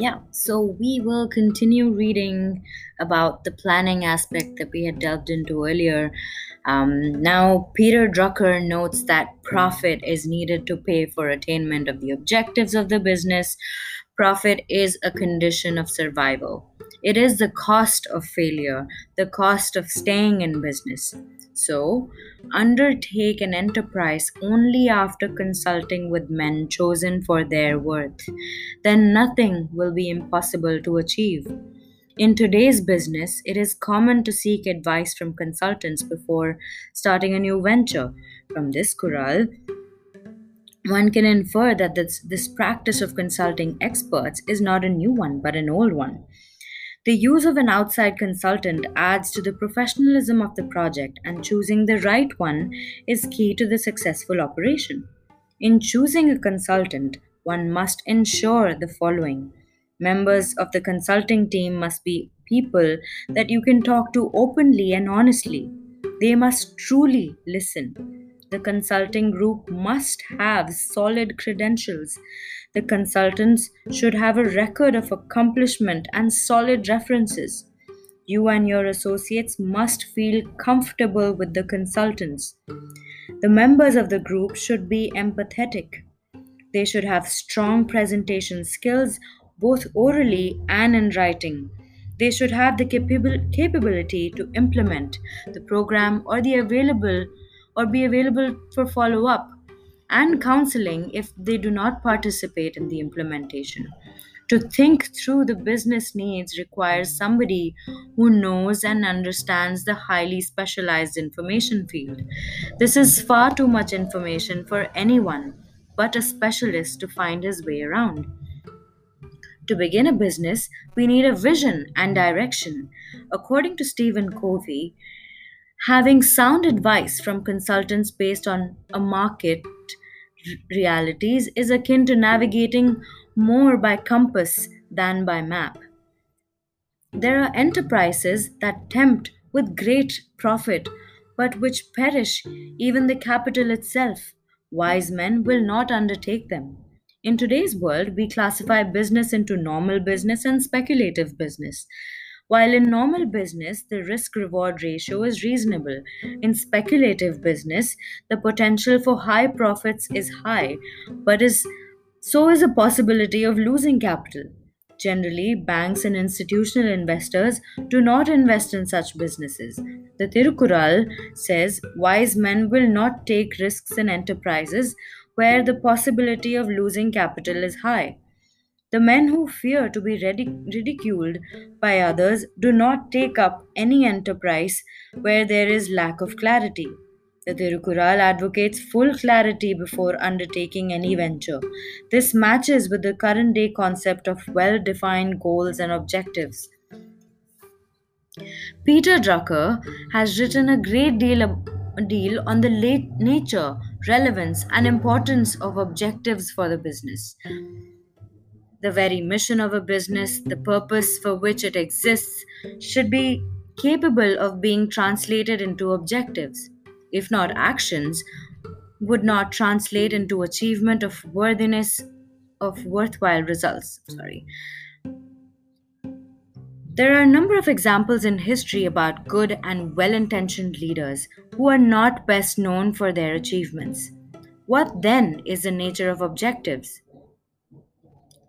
Yeah, so we will continue reading about the planning aspect that we had delved into earlier. Um, now, Peter Drucker notes that profit is needed to pay for attainment of the objectives of the business. Profit is a condition of survival. It is the cost of failure, the cost of staying in business. So, undertake an enterprise only after consulting with men chosen for their worth. Then nothing will be impossible to achieve. In today's business, it is common to seek advice from consultants before starting a new venture. From this Kural, one can infer that this, this practice of consulting experts is not a new one but an old one. The use of an outside consultant adds to the professionalism of the project, and choosing the right one is key to the successful operation. In choosing a consultant, one must ensure the following members of the consulting team must be people that you can talk to openly and honestly. They must truly listen. The consulting group must have solid credentials. The consultants should have a record of accomplishment and solid references. You and your associates must feel comfortable with the consultants. The members of the group should be empathetic. They should have strong presentation skills, both orally and in writing. They should have the capabil- capability to implement the program or the available or be available for follow up and counseling if they do not participate in the implementation. To think through the business needs requires somebody who knows and understands the highly specialized information field. This is far too much information for anyone but a specialist to find his way around. To begin a business, we need a vision and direction. According to Stephen Covey, Having sound advice from consultants based on a market realities is akin to navigating more by compass than by map. There are enterprises that tempt with great profit, but which perish even the capital itself. Wise men will not undertake them. In today's world, we classify business into normal business and speculative business. While in normal business, the risk reward ratio is reasonable. In speculative business, the potential for high profits is high, but is so is the possibility of losing capital. Generally, banks and institutional investors do not invest in such businesses. The Tirukural says wise men will not take risks in enterprises where the possibility of losing capital is high. The men who fear to be ridiculed by others do not take up any enterprise where there is lack of clarity. The Tirukural advocates full clarity before undertaking any venture. This matches with the current day concept of well defined goals and objectives. Peter Drucker has written a great deal, deal on the late nature, relevance, and importance of objectives for the business the very mission of a business, the purpose for which it exists, should be capable of being translated into objectives, if not actions, would not translate into achievement of worthiness of worthwhile results. Sorry. There are a number of examples in history about good and well intentioned leaders who are not best known for their achievements. What then is the nature of objectives?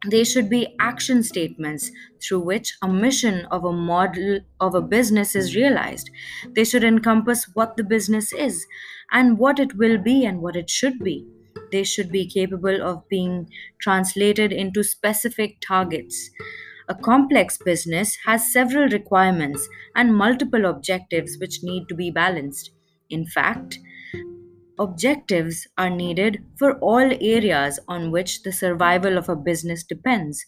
They should be action statements through which a mission of a model of a business is realized. They should encompass what the business is and what it will be and what it should be. They should be capable of being translated into specific targets. A complex business has several requirements and multiple objectives which need to be balanced. In fact, Objectives are needed for all areas on which the survival of a business depends.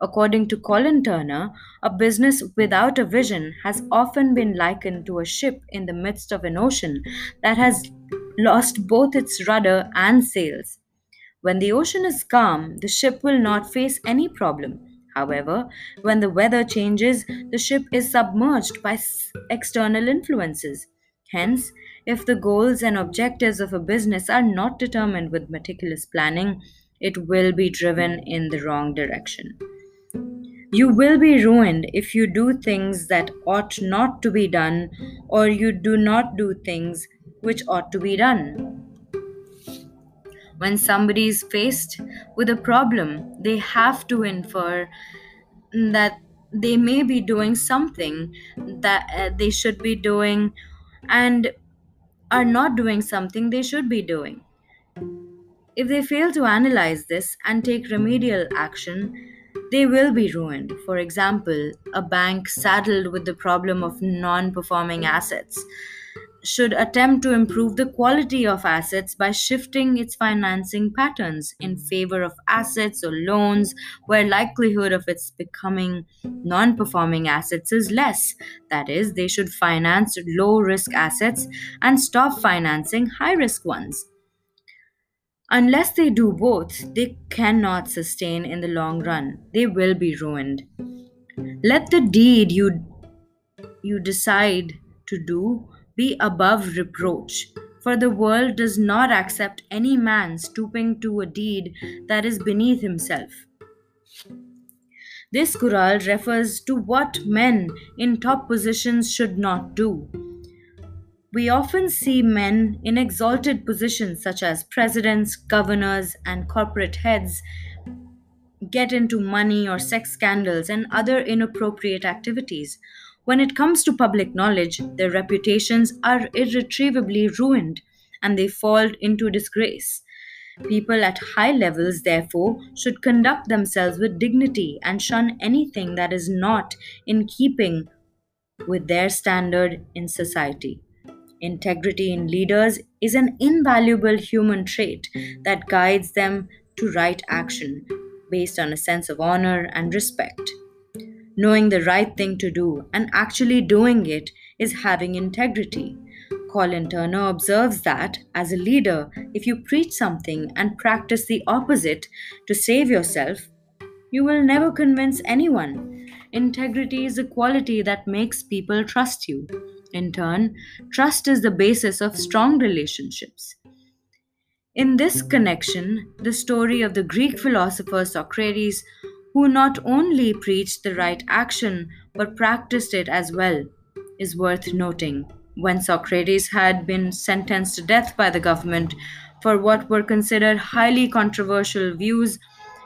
According to Colin Turner, a business without a vision has often been likened to a ship in the midst of an ocean that has lost both its rudder and sails. When the ocean is calm, the ship will not face any problem. However, when the weather changes, the ship is submerged by external influences. Hence, if the goals and objectives of a business are not determined with meticulous planning, it will be driven in the wrong direction. You will be ruined if you do things that ought not to be done, or you do not do things which ought to be done. When somebody is faced with a problem, they have to infer that they may be doing something that uh, they should be doing and are not doing something they should be doing. If they fail to analyze this and take remedial action, they will be ruined. For example, a bank saddled with the problem of non performing assets should attempt to improve the quality of assets by shifting its financing patterns in favor of assets or loans where likelihood of its becoming non-performing assets is less. That is they should finance low risk assets and stop financing high risk ones. Unless they do both they cannot sustain in the long run. They will be ruined. Let the deed you you decide to do be above reproach. For the world does not accept any man stooping to a deed that is beneath himself. This Kural refers to what men in top positions should not do. We often see men in exalted positions, such as presidents, governors, and corporate heads, get into money or sex scandals and other inappropriate activities. When it comes to public knowledge, their reputations are irretrievably ruined and they fall into disgrace. People at high levels, therefore, should conduct themselves with dignity and shun anything that is not in keeping with their standard in society. Integrity in leaders is an invaluable human trait that guides them to right action based on a sense of honor and respect. Knowing the right thing to do and actually doing it is having integrity. Colin Turner observes that, as a leader, if you preach something and practice the opposite to save yourself, you will never convince anyone. Integrity is a quality that makes people trust you. In turn, trust is the basis of strong relationships. In this connection, the story of the Greek philosopher Socrates who not only preached the right action but practiced it as well, is worth noting. When Socrates had been sentenced to death by the government for what were considered highly controversial views,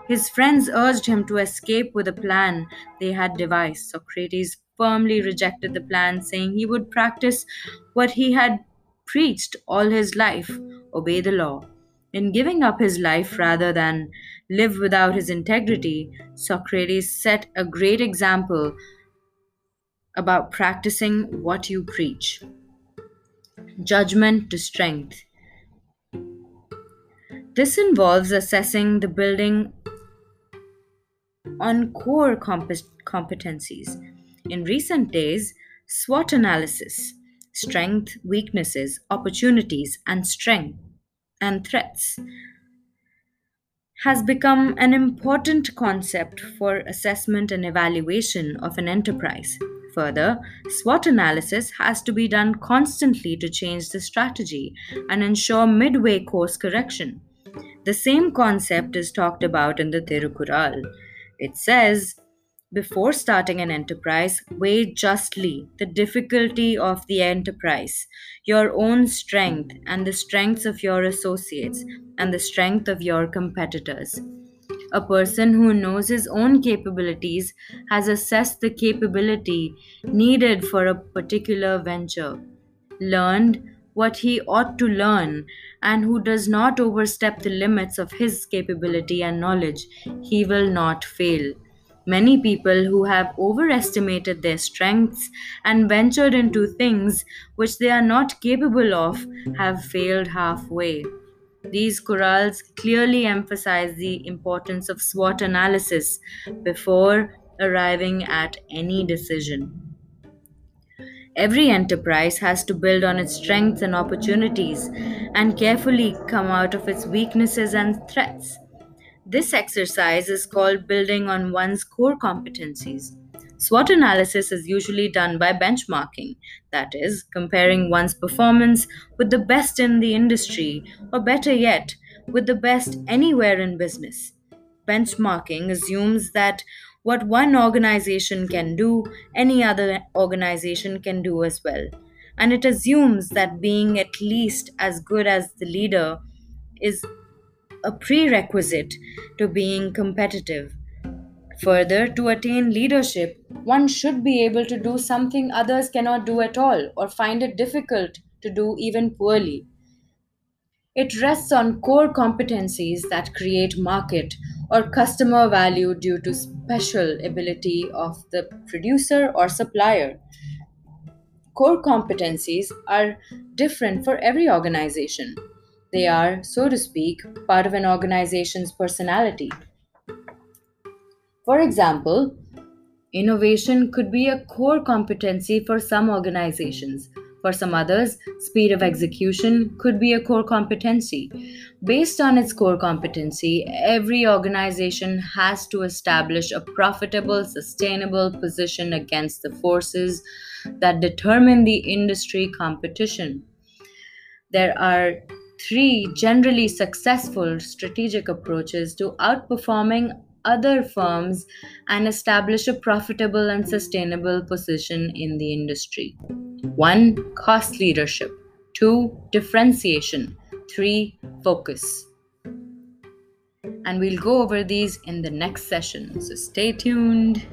his friends urged him to escape with a plan they had devised. Socrates firmly rejected the plan, saying he would practice what he had preached all his life obey the law. In giving up his life rather than live without his integrity, Socrates set a great example about practicing what you preach. Judgment to strength. This involves assessing the building on core competencies. In recent days, SWOT analysis, strength, weaknesses, opportunities, and strength and threats has become an important concept for assessment and evaluation of an enterprise. Further, SWOT analysis has to be done constantly to change the strategy and ensure midway course correction. The same concept is talked about in the Tirukural. It says, before starting an enterprise, weigh justly the difficulty of the enterprise, your own strength, and the strengths of your associates, and the strength of your competitors. A person who knows his own capabilities has assessed the capability needed for a particular venture, learned what he ought to learn, and who does not overstep the limits of his capability and knowledge, he will not fail. Many people who have overestimated their strengths and ventured into things which they are not capable of have failed halfway. These Kurals clearly emphasize the importance of SWOT analysis before arriving at any decision. Every enterprise has to build on its strengths and opportunities and carefully come out of its weaknesses and threats. This exercise is called building on one's core competencies. SWOT analysis is usually done by benchmarking, that is, comparing one's performance with the best in the industry, or better yet, with the best anywhere in business. Benchmarking assumes that What one organization can do, any other organization can do as well. And it assumes that being at least as good as the leader is a prerequisite to being competitive. Further, to attain leadership, one should be able to do something others cannot do at all or find it difficult to do even poorly. It rests on core competencies that create market or customer value due to special ability of the producer or supplier. Core competencies are different for every organization. They are, so to speak, part of an organization's personality. For example, innovation could be a core competency for some organizations. For some others, speed of execution could be a core competency. Based on its core competency, every organization has to establish a profitable, sustainable position against the forces that determine the industry competition. There are three generally successful strategic approaches to outperforming other firms and establish a profitable and sustainable position in the industry. 1. Cost leadership. 2. Differentiation. 3. Focus. And we'll go over these in the next session, so stay tuned.